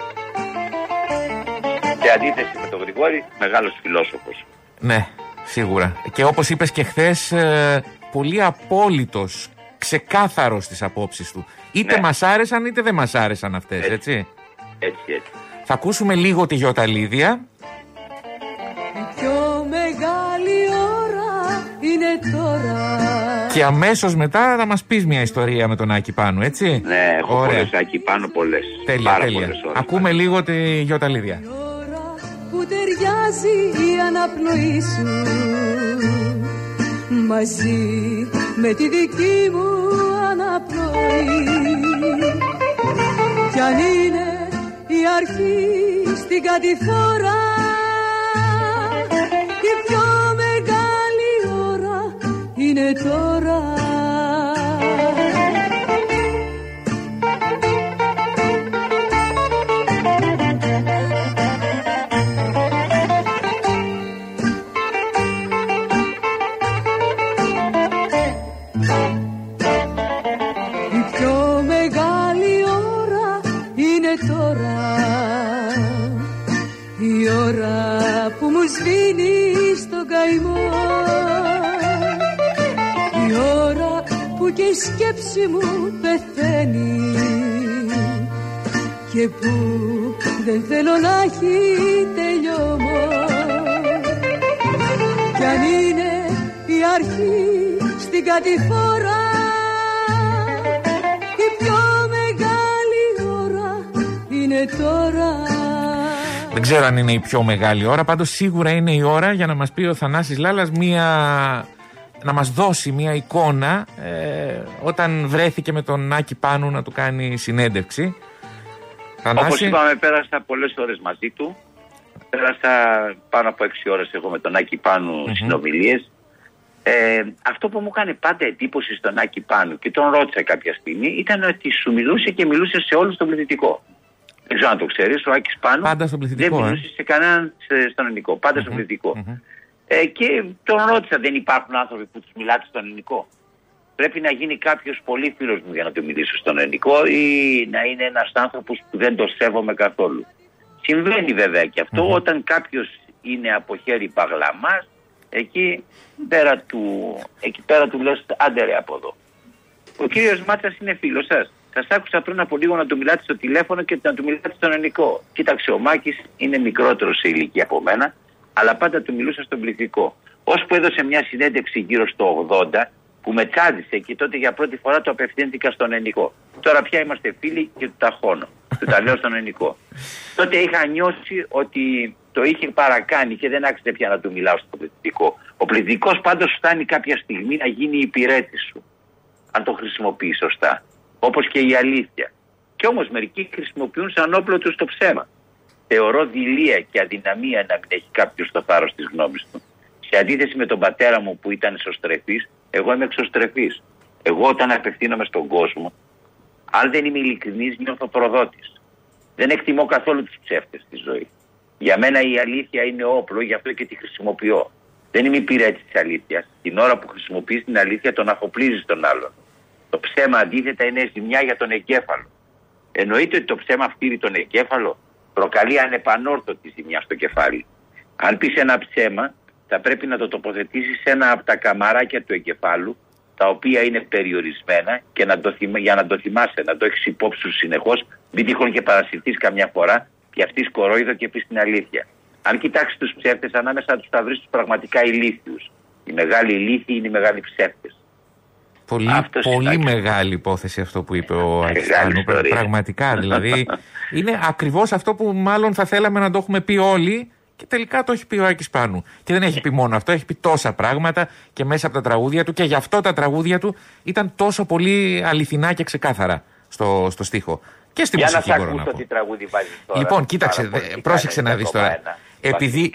Σε αντίθεση με τον Γρηγόρη, μεγάλος φιλόσοφος. Ναι, σίγουρα. Και όπως είπες και χθες, ε, πολύ απόλυτος, ξεκάθαρος στις απόψεις του. Είτε Ναι. μας άρεσαν είτε δεν μας άρεσαν αυτές, Έτσι. έτσι. Έτσι, έτσι. Θα ακούσουμε λίγο τη Γιώτα Λίδια. Η πιο μεγάλη ώρα είναι τώρα Και αμέσως μετά θα μας πεις μια ιστορία με τον Άκη Πάνου, έτσι; Ναι, έχω Ωραία. πολλές εκεί πάνω, πολλές. Τέλεια, Πάρα τέλεια. πολλές ώρες. Ακούμε λίγο τη Γιώτα Λίδια. Η ώρα που ταιριάζει η αναπνοή σου Μαζί με τη δική μου αναπνοή Κι αν είναι η αρχή στην κατηφόρα Η πιο μεγάλη ώρα είναι τώρα τώρα και η σκέψη μου πεθαίνει. Και που δεν θέλω να έχει τελειώμα κι αν είναι η αρχή στην κατηφόρα η πιο μεγάλη ώρα είναι τώρα. Δεν ξέρω αν είναι η πιο μεγάλη ώρα, πάντως σίγουρα είναι η ώρα για να μας πει ο Θανάσης Λάλας μία να μας δώσει μια εικόνα ε, όταν βρέθηκε με τον Άκη Πάνου να του κάνει συνέντευξη. Όπως είπαμε πέρασα πολλές ώρες μαζί του. Πέρασα πάνω από 6 ώρες εγώ με τον Άκη Πάνου mm-hmm. συνομιλίες. Ε, αυτό που μου έκανε πάντα εντύπωση στον Άκη Πάνου και τον ρώτησα κάποια στιγμή ήταν ότι σου μιλούσε και μιλούσε σε όλους τον πληθυντικό. Δεν ξέρω αν το ξέρεις, ο Άκης Πάνου πάντα στον πληθυντικό, δεν μιλούσε ε. σε κανέναν στον ελληνικό. Πάντα mm-hmm. στον πληθυντικό. Mm-hmm. Ε, και τον ρώτησα, δεν υπάρχουν άνθρωποι που τους μιλάτε στον ελληνικό; Πρέπει να γίνει κάποιος πολύ φίλος μου για να του μιλήσω στον ελληνικό ή να είναι ένας άνθρωπος που δεν το σέβομαι καθόλου; Συμβαίνει βέβαια και αυτό όταν κάποιος είναι από χέρι παγλαμάς, εκεί πέρα του, εκεί πέρα του λες άντε ρε από εδώ. Ο κύριος Μάτσας είναι φίλος σας. Σας άκουσα πριν από λίγο να του μιλάτε στο τηλέφωνο και να του μιλάτε στον ελληνικό. Κοίταξε, ο Μάκης είναι μικρότερος σε ηλικία από μένα αλλά πάντα του μιλούσα στον πληθυκό. Ώσπου έδωσε μια συνέντευξη γύρω στο 80 που με τσάντισε και τότε για πρώτη φορά το απευθύνθηκα στον ενικό. Τώρα πια είμαστε φίλοι και του ταχώνω. Του τα λέω στον ενικό. τότε είχα νιώσει ότι το είχε παρακάνει και δεν άξιζε πια να του μιλάω στον πληθυκό. Ο πληθυκό πάντως φτάνει κάποια στιγμή να γίνει υπηρέτη σου. Αν το χρησιμοποιείς σωστά. Όπως και η αλήθεια. Και όμως μερικοί χρησιμοποιούν σαν όπλο τους το ψέμα θεωρώ δειλία και αδυναμία να μην έχει κάποιος το θάρρος της γνώμης του. Σε αντίθεση με τον πατέρα μου που ήταν εσωστρεφή, εγώ είμαι εξωστρεφής. Εγώ όταν απευθύνομαι στον κόσμο, αν δεν είμαι ειλικρινής, νιώθω προδότης. Δεν εκτιμώ καθόλου του ψεύτες στη ζωής. Για μένα η αλήθεια είναι όπλο, γι' αυτό και τη χρησιμοποιώ. Δεν είμαι υπηρέτης της αλήθειας. Την ώρα που χρησιμοποιείς την αλήθεια, τον αφοπλίζεις τον άλλον. Το ψέμα αντίθετα είναι ζημιά για τον εγκέφαλο. Εννοείται ότι το ψέμα φτύρει τον εγκέφαλο; Προκαλεί ανεπανόρθωτη ζημιά στο κεφάλι. Αν πεις ένα ψέμα, θα πρέπει να το τοποθετήσεις σε ένα από τα καμαράκια του εγκεφάλου, τα οποία είναι περιορισμένα και να το για να το θυμάσαι, να το έχεις υπόψη σου συνεχώς, μην τυχόν και παρασυρθείς καμιά φορά, πιαστεί κορόιδο και πεις την αλήθεια. Αν κοιτάξεις τους ψεύτες, ανάμεσα τους θα βρεις τους πραγματικά ηλίθιους. Οι μεγάλοι ηλίθιοι είναι οι μεγάλοι ψεύτες. Πολύ, πολύ μεγάλη υπόθεση αυτό που είπε ο Αριστάνου. Πραγματικά δηλαδή. είναι ακριβώς αυτό που μάλλον θα θέλαμε να το έχουμε πει όλοι και τελικά το έχει πει ο Άκη Πάνου. Και δεν έχει πει μόνο αυτό, έχει πει τόσα πράγματα και μέσα από τα τραγούδια του και γι' αυτό τα τραγούδια του ήταν τόσο πολύ αληθινά και ξεκάθαρα στο, στο στίχο. Και στη Για μουσική μπορώ να πω. Τι τραγούδι βάζεις τώρα, λοιπόν, κοίταξε, πρόσεξε να δεις τώρα. Επειδή,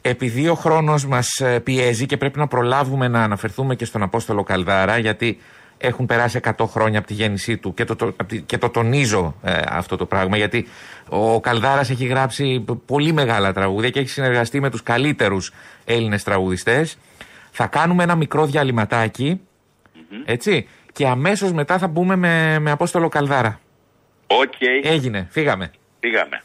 επειδή ο χρόνος μας ε, πιέζει και πρέπει να προλάβουμε να αναφερθούμε και στον Απόστολο Καλδάρα, γιατί έχουν περάσει 100 χρόνια από τη γέννησή του και το, το, και το τονίζω ε, αυτό το πράγμα γιατί ο Καλδάρας έχει γράψει πολύ μεγάλα τραγούδια και έχει συνεργαστεί με τους καλύτερους Έλληνες τραγουδιστές. Θα κάνουμε ένα μικρό έτσι, και αμέσως μετά θα μπούμε με, με Απόστολο Καλδάρα. Okay. Έγινε, φύγαμε. Φύγαμε.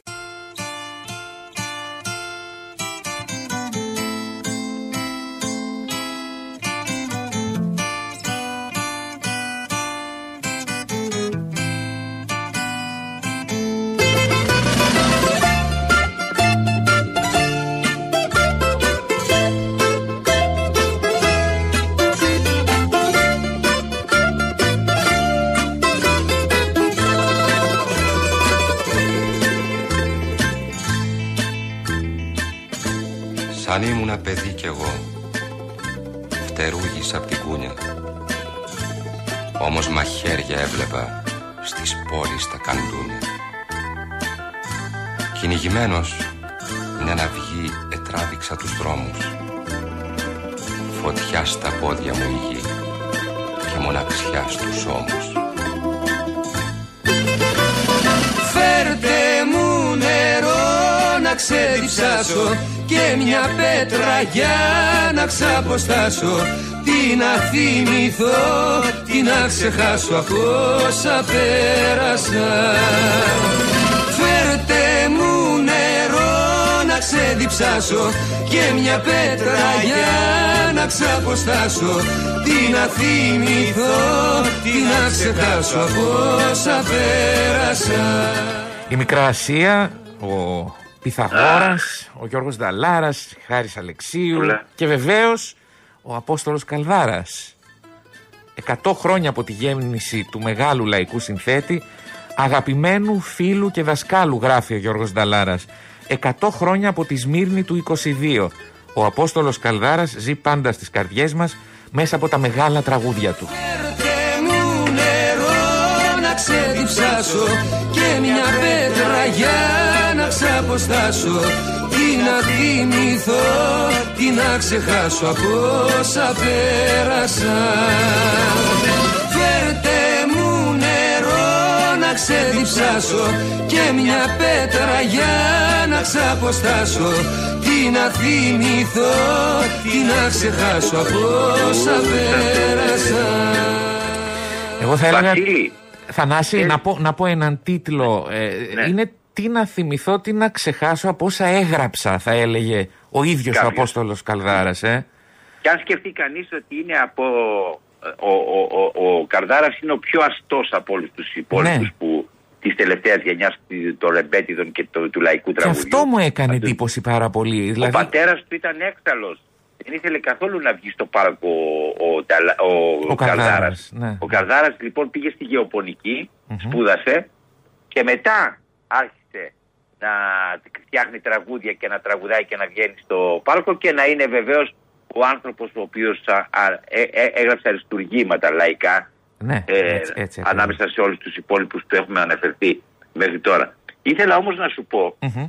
Σαν ήμουνα παιδί κι εγώ. Φτερούγησα απ' την κούνια. Όμως μαχαίρια έβλεπα Στις πόλεις τα καντούνια. Κυνηγημένος Μια ναυγή ετράβηξα τους δρόμους. Φωτιά στα πόδια μου η γη Και μοναξιά στους ώμους. Φέρτε μου νερό να ξεδιψάσω και μια πέτρα για να ξαποστάσω. Τι να θυμηθώ, τι να ξεχάσω από όσα πέρασα. Φέρτε μου νερό να ξεδιψάσω και μια πέτρα για να ξαποστάσω. Τι να θυμηθώ, τι να ξεχάσω από όσα πέρασα. Η Μικρά Ασία, Πυθαγόρας, ο Γιώργος Νταλάρας, Χάρης Αλεξίου Όλα. και βεβαίως ο Απόστολος Καλδάρας. 100 χρόνια από τη γέννηση του μεγάλου λαϊκού συνθέτη, αγαπημένου φίλου και δασκάλου γράφει ο Γιώργος Νταλάρας. 100 χρόνια από τη Σμύρνη του 22. Ο Απόστολος Καλδάρας ζει πάντα στις καρδιές μας μέσα από τα μεγάλα τραγούδια του. Φέρτε μου νερό να ξεδιψάσω Και μια πέτρα για να ξαποστάσω Τι να θυμηθώ, τι να ξεχάσω από όσα πέρασα Φέρτε μου νερό να ξεδιψάσω Και μια πέτρα για να ξαποστάσω Τι να θυμηθώ, τι να ξεχάσω από όσα πέρασα Εγώ θα έλεγα. Βασίλη, Θανάση, Ε, να, πω, να πω έναν τίτλο. Ε, Ναι. Είναι τι να θυμηθώ, τι να ξεχάσω από όσα έγραψα, θα έλεγε ο ίδιος ο Κάποιος. Απόστολος Καλδάρας. Ε. και αν σκεφτεί κανείς ότι είναι από... Ο, ο, ο, ο Καρδάρας είναι ο πιο αστός από όλους τους υπόλοιπους Ναι. που της τελευταίας γενιάς των ρεμπέτιδων και του, του λαϊκού Και τραγουδιού. αυτό μου έκανε Αυτού- εντύπωση πάρα πολύ. Ο Δηλαδή, πατέρας του ήταν έξαλλος. Δεν ήθελε καθόλου να βγει στο πάρκο ο, ο, Ταλα- ο, Ο Καρδάρας, Καρδάρας. ναι. Ο Καρδάρας λοιπόν πήγε στη γεωπονικη σπούδασε και μετά άρχισε να φτιάχνει τραγούδια και να τραγουδάει και να βγαίνει στο πάρκο και να είναι βεβαίως ο άνθρωπος ο οποίος α, α, ε, ε, έγραψε αριστουργήματα λαϊκά ναι, ε, έτσι, έτσι, ακριβώς. ανάμεσα σε όλους τους υπόλοιπους που έχουμε αναφερθεί μέχρι τώρα. Ήθελα όμως να σου πω Μμμ.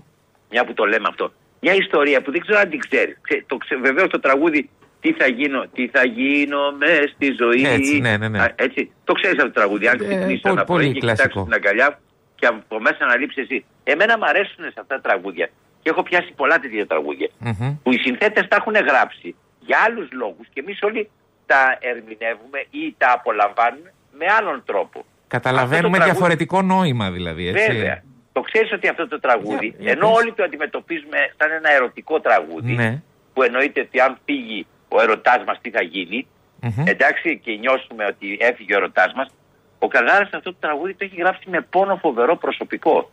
μια που το λέμε αυτό. Μια ιστορία που δεν ξέρω αν την ξέρεις. Το ξε, Βεβαίως το τραγούδι Τι θα γίνω, τι θα γίνω μες στη ζωή. Έτσι, ναι, ναι, ναι. Α, έτσι. Το ξέρεις αυτό το τραγούδι. Αν Ε, ξυπνήσεις πολύ- ένα πολύ πρωί και κοιτάξεις κλασικό. την αγκαλιά και από μέσα να λείψεις εσύ. Εμένα μου αρέσουν σε αυτά τα τραγούδια. Και έχω πιάσει πολλά τέτοια τραγούδια. Μμμ. Που οι συνθέτες τα έχουν γράψει για άλλους λόγους και εμείς όλοι τα ερμηνεύουμε ή τα απολαμβάνουμε με άλλον τρόπο. Καταλαβαίνουμε Αυτό το τραγούδι- διαφορετικό νόημα δηλαδή. Έτσι. Βέβαια. Το ξέρεις ότι αυτό το τραγούδι, Για- για ενώ πες. όλοι το αντιμετωπίζουμε σαν ένα ερωτικό τραγούδι, Ναι. που εννοείται ότι αν φύγει ο ερωτάς μας, τι θα γίνει, Μμμ. εντάξει, και νιώσουμε ότι έφυγε ο ερωτάς μας, ο Καλάρα αυτό το τραγούδι το έχει γράψει με πόνο φοβερό προσωπικό.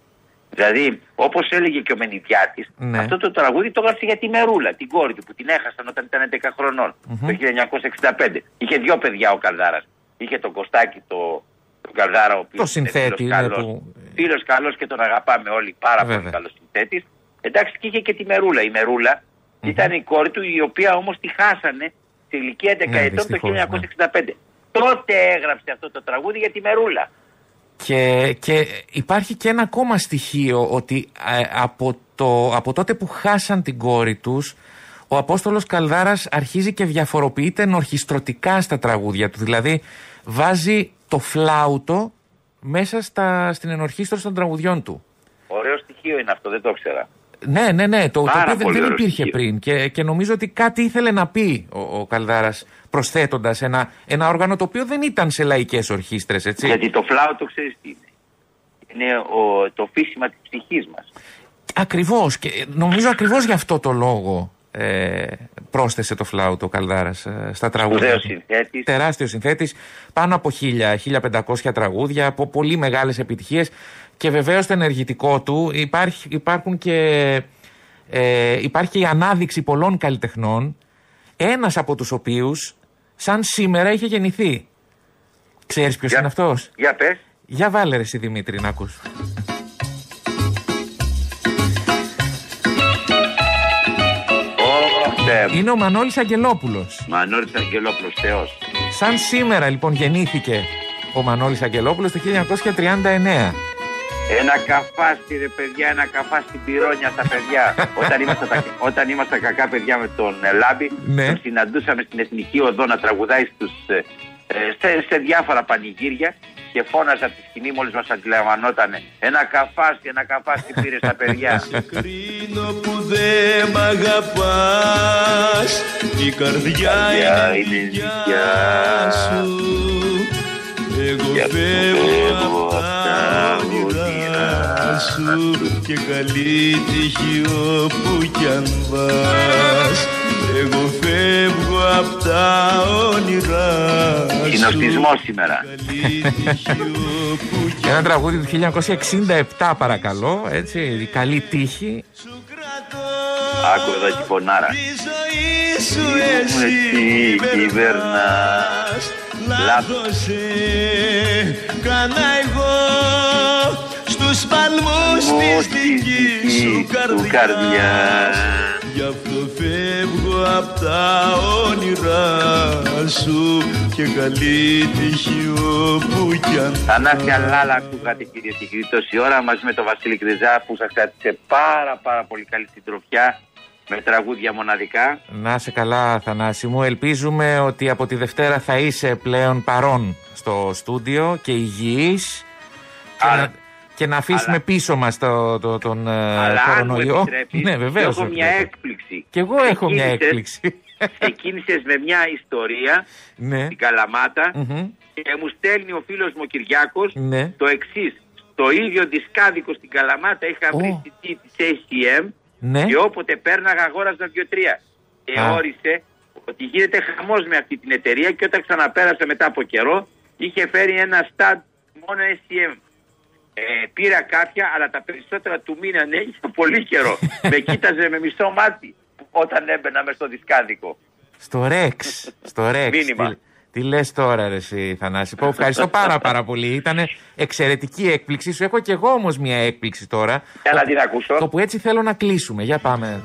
Δηλαδή, όπως έλεγε και ο Μενιδιάτης, Ναι. αυτό το τραγούδι το έγραψε για τη Μερούλα, την κόρη του, που την έχασαν όταν ήταν 11 χρονών, το 1965. Είχε δύο παιδιά ο Καλδάρας. Είχε τον Κωστάκη, το, τον Καλδάρα, ο οποίος Το συνθέτη, ναι, που- Φίλος καλός και τον αγαπάμε όλοι, πάρα Βέβαια. πολύ καλός συνθέτης. Εντάξει, και είχε και τη Μερούλα. Η μερουλα ήταν η κόρη του, η οποία όμως τη χάσανε σε ηλικία 11 Ναι, ετών το δυστυχώς, 1965. Τότε έγραψε αυτό το τραγούδι για τη Μερούλα. Και, και υπάρχει και ένα ακόμα στοιχείο ότι ε, από, το, από τότε που χάσαν την κόρη τους ο Απόστολος Καλδάρας αρχίζει και διαφοροποιείται ενορχιστρωτικά στα τραγούδια του. Δηλαδή βάζει το φλάουτο μέσα στα, στην ενορχίστρωση των τραγουδιών του. Ωραίο στοιχείο είναι αυτό, δεν το ήξερα. Ναι, ναι, ναι. Το, το Πάρα οποίο δεν, πολύ δεν ωραίο υπήρχε στοιχείο. πριν. Και, και νομίζω ότι κάτι ήθελε να πει ο, ο Καλδάρας προσθέτοντας ένα, ένα όργανο το οποίο δεν ήταν σε λαϊκές ορχήστρες, έτσι. Γιατί το φλάου το ξέρεις τι είναι. Είναι ο, το φύσιμα της ψυχής μας. Ακριβώς και νομίζω ακριβώς γι' αυτό το λόγο ε, πρόσθεσε το φλάουτο ο Καλδάρας ε, στα τραγούδια. Σπουδαίος του. συνθέτης. Τεράστιος συνθέτης, πάνω από 1000-1500 τραγούδια, από πολύ μεγάλες επιτυχίες και βεβαίως το ενεργητικό του υπάρχει, υπάρχουν και, ε, υπάρχει και η ανάδειξη πολλών καλλιτεχνών, ένας από τους οποίους σαν σήμερα είχε γεννηθεί. Ξέρεις ποιος Για- είναι αυτός; Για πες. Για βάλε ρε εσύ Δημήτρη να ακούς. Είναι ο Μανώλης Αγγελόπουλος. Μανώλης Αγγελόπουλος Θεός. Σαν σήμερα λοιπόν γεννήθηκε ο Μανώλης Αγγελόπουλος το 1939. Ένα καφάστι ρε παιδιά, ένα καφάστι πυρόνια στα παιδιά. όταν, ήμασταν τα, όταν ήμασταν κακά παιδιά με τον ε, Λάμπη, Ναι. τον συναντούσαμε στην Εθνική Οδό να τραγουδάει στους, ε, ε, σε, σε διάφορα πανηγύρια και φώναζε από τη σκηνή μόλις μας αντιλαμβανόταν ένα καφάστι, ένα καφάστι πήρε στα παιδιά. Κρίνω που δεν μ' αγαπάς Η καρδιά Καρδιά είναι είναι δικιά δικιά σου Εγώ Γι' αυτό φεύγω σου και καλή τύχη όπου κι αν πας εγώ φεύγω απ' τα όνειρά σου Συνοστισμό σήμερα. Καλή τύχη όπου κι Ένα τραγούδι του 1967 παρακαλώ, έτσι, η καλή τύχη. σου κρατώ Άκου εδώ τη φωνάρα. Τη ζωή σου Εσύ εσύ κυβερνάς. κυβερνάς Λάθος έκανα εγώ Στους παλμούς της δικής σου καρδιάς. Γι' αυτό φεύγω απ' τα όνειρά σου Και καλή τύχη όπου κι αν Θανάσια Λάλα ακούγατε κύριε και κύριοι τόση ώρα μαζί με τον Βασίλη Κρυζά που σας κράτησε πάρα πάρα πολύ καλή συντροφιά με τραγούδια μοναδικά. Να σε καλά, Θανάση μου. Ελπίζουμε ότι από τη Δευτέρα θα είσαι πλέον παρόν στο στούντιο και υγιής. Και, Άρα- να, και να αφήσουμε αλλά- πίσω μας το, το- τον ε, Αλλά αν μου κορονοϊό. επιτρέπεις, ναι, βεβαίως. έχω μια επιτρέπω. έκπληξη. Κι εγώ έχω μια Ξεκίνησες- έκπληξη. Ξεκίνησες με μια ιστορία ναι. στην Καλαμάτα Μμμ. και μου στέλνει ο φίλος μου ο Κυριάκος Ναι. το εξής. Στο ίδιο δισκάδικο στην Καλαμάτα είχα βρει Ω. CD της ACM Ναι. και όποτε πέρναγα αγόραζα δύο-τρία. Και Α. όρισε ότι γίνεται χαμός με αυτή την εταιρεία και όταν ξαναπέρασε μετά από καιρό είχε φέρει ένα στάντ μόνο SCM. Ε, πήρα κάποια αλλά τα περισσότερα του μείνανε για πολύ καιρό. με κοίταζε με μισό μάτι όταν έμπαινα μες στο δισκάδικο. Στο Ρεξ. Στο Ρεξ. Μήνυμα. Τι, τι λες τώρα, ρε, εσύ, Θανάση; Πω, ευχαριστώ πάρα, πάρα πολύ. Ήταν εξαιρετική έκπληξη. Σου έχω κι εγώ όμως μια έκπληξη τώρα. Έλα την ακούσω. Το που έτσι θέλω να κλείσουμε. Για πάμε.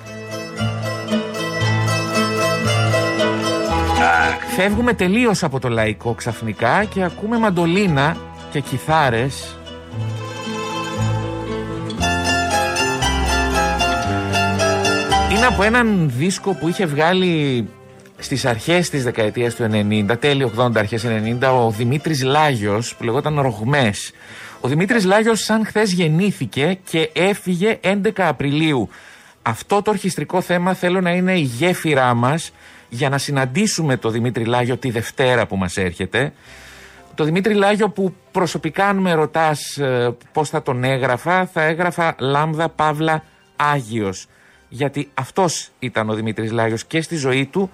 Φεύγουμε τελείως από το λαϊκό ξαφνικά και ακούμε μαντολίνα και κιθάρες Είναι από έναν δίσκο που είχε βγάλει στις αρχές της δεκαετίας του 90, τέλη 80, αρχές 90, ο Δημήτρης Λάγιος που λεγόταν Ρογμές. Ο Δημήτρης Λάγιος σαν χθες γεννήθηκε και έφυγε 11 Απριλίου. Αυτό το ορχιστρικό θέμα θέλω να είναι η γέφυρά μας για να συναντήσουμε το Δημήτρη Λάγιο τη Δευτέρα που μας έρχεται. Το Δημήτρη Λάγιο που προσωπικά αν με ρωτάς ε, πώς θα τον έγραφα, θα έγραφα Λάμδα Παύλα Άγιος. Γιατί αυτός ήταν ο Δημήτρης Λάγιος και στη ζωή του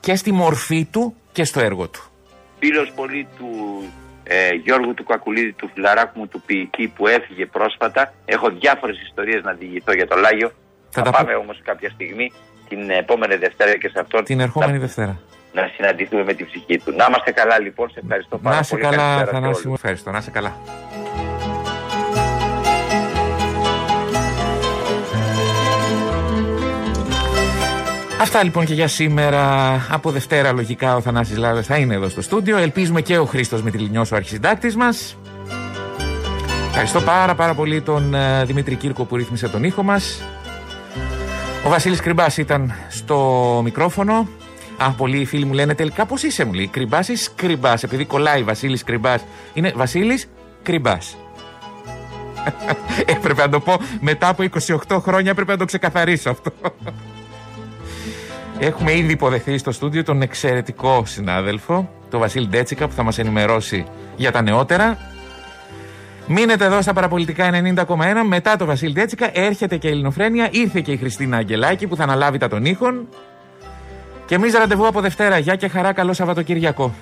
και στη μορφή του και στο έργο του. φίλος πολύ του ε, Γιώργου του Κακουλίδη, του φιλαράκου μου του ποιητή που έφυγε πρόσφατα. Έχω διάφορες ιστορίες να διηγηθώ για το Λάγιο. Θα Θα, τα πάμε πω- όμως κάποια στιγμή την επόμενη Δευτέρα και σε αυτόν Την ερχόμενη να, Δευτέρα. να συναντηθούμε με την ψυχή του. Να είμαστε καλά λοιπόν, σε ευχαριστώ πάρα Να σε πολύ. καλά, Καλησπέρα σε Θανάση όλους. μου. Ευχαριστώ. Να σε καλά. Αυτά λοιπόν και για σήμερα. Από Δευτέρα λογικά ο Θανάσης Λάδας θα είναι εδώ στο στούντιο. Ελπίζουμε και ο Χρήστος Μητυλινιός ο αρχισυντάκτης μας. Ευχαριστώ πάρα πάρα πολύ τον ε, Δημήτρη Κύρκο που ρύθμισε τον ήχο μας. Ο Βασίλης Κρυμπάς ήταν στο μικρόφωνο. Α, πολλοί φίλοι μου λένε τελικά πώς είσαι μου λέει. Κρυμπάς ή Σκρυμπάς. Επειδή κολλάει Βασίλης Κρυμπάς. Είναι Βασίλης Κρυμπάς. έπρεπε να το πω μετά από 28 χρόνια έπρεπε να το ξεκαθαρίσω αυτό. Έχουμε ήδη υποδεχθεί στο στούντιο τον εξαιρετικό συνάδελφο, τον Βασίλη Ντέτσικα, που θα μας ενημερώσει για τα νεότερα. Μείνετε εδώ στα παραπολιτικά 90,1. Μετά το Βασίλη Ντέτσικα έρχεται και η Ελληνοφρένεια. Ήρθε και η Χριστίνα Αγγελάκη που θα αναλάβει τα των ήχων. Και εμείς ραντεβού από Δευτέρα. Γεια και χαρά, καλό Σαββατοκύριακο.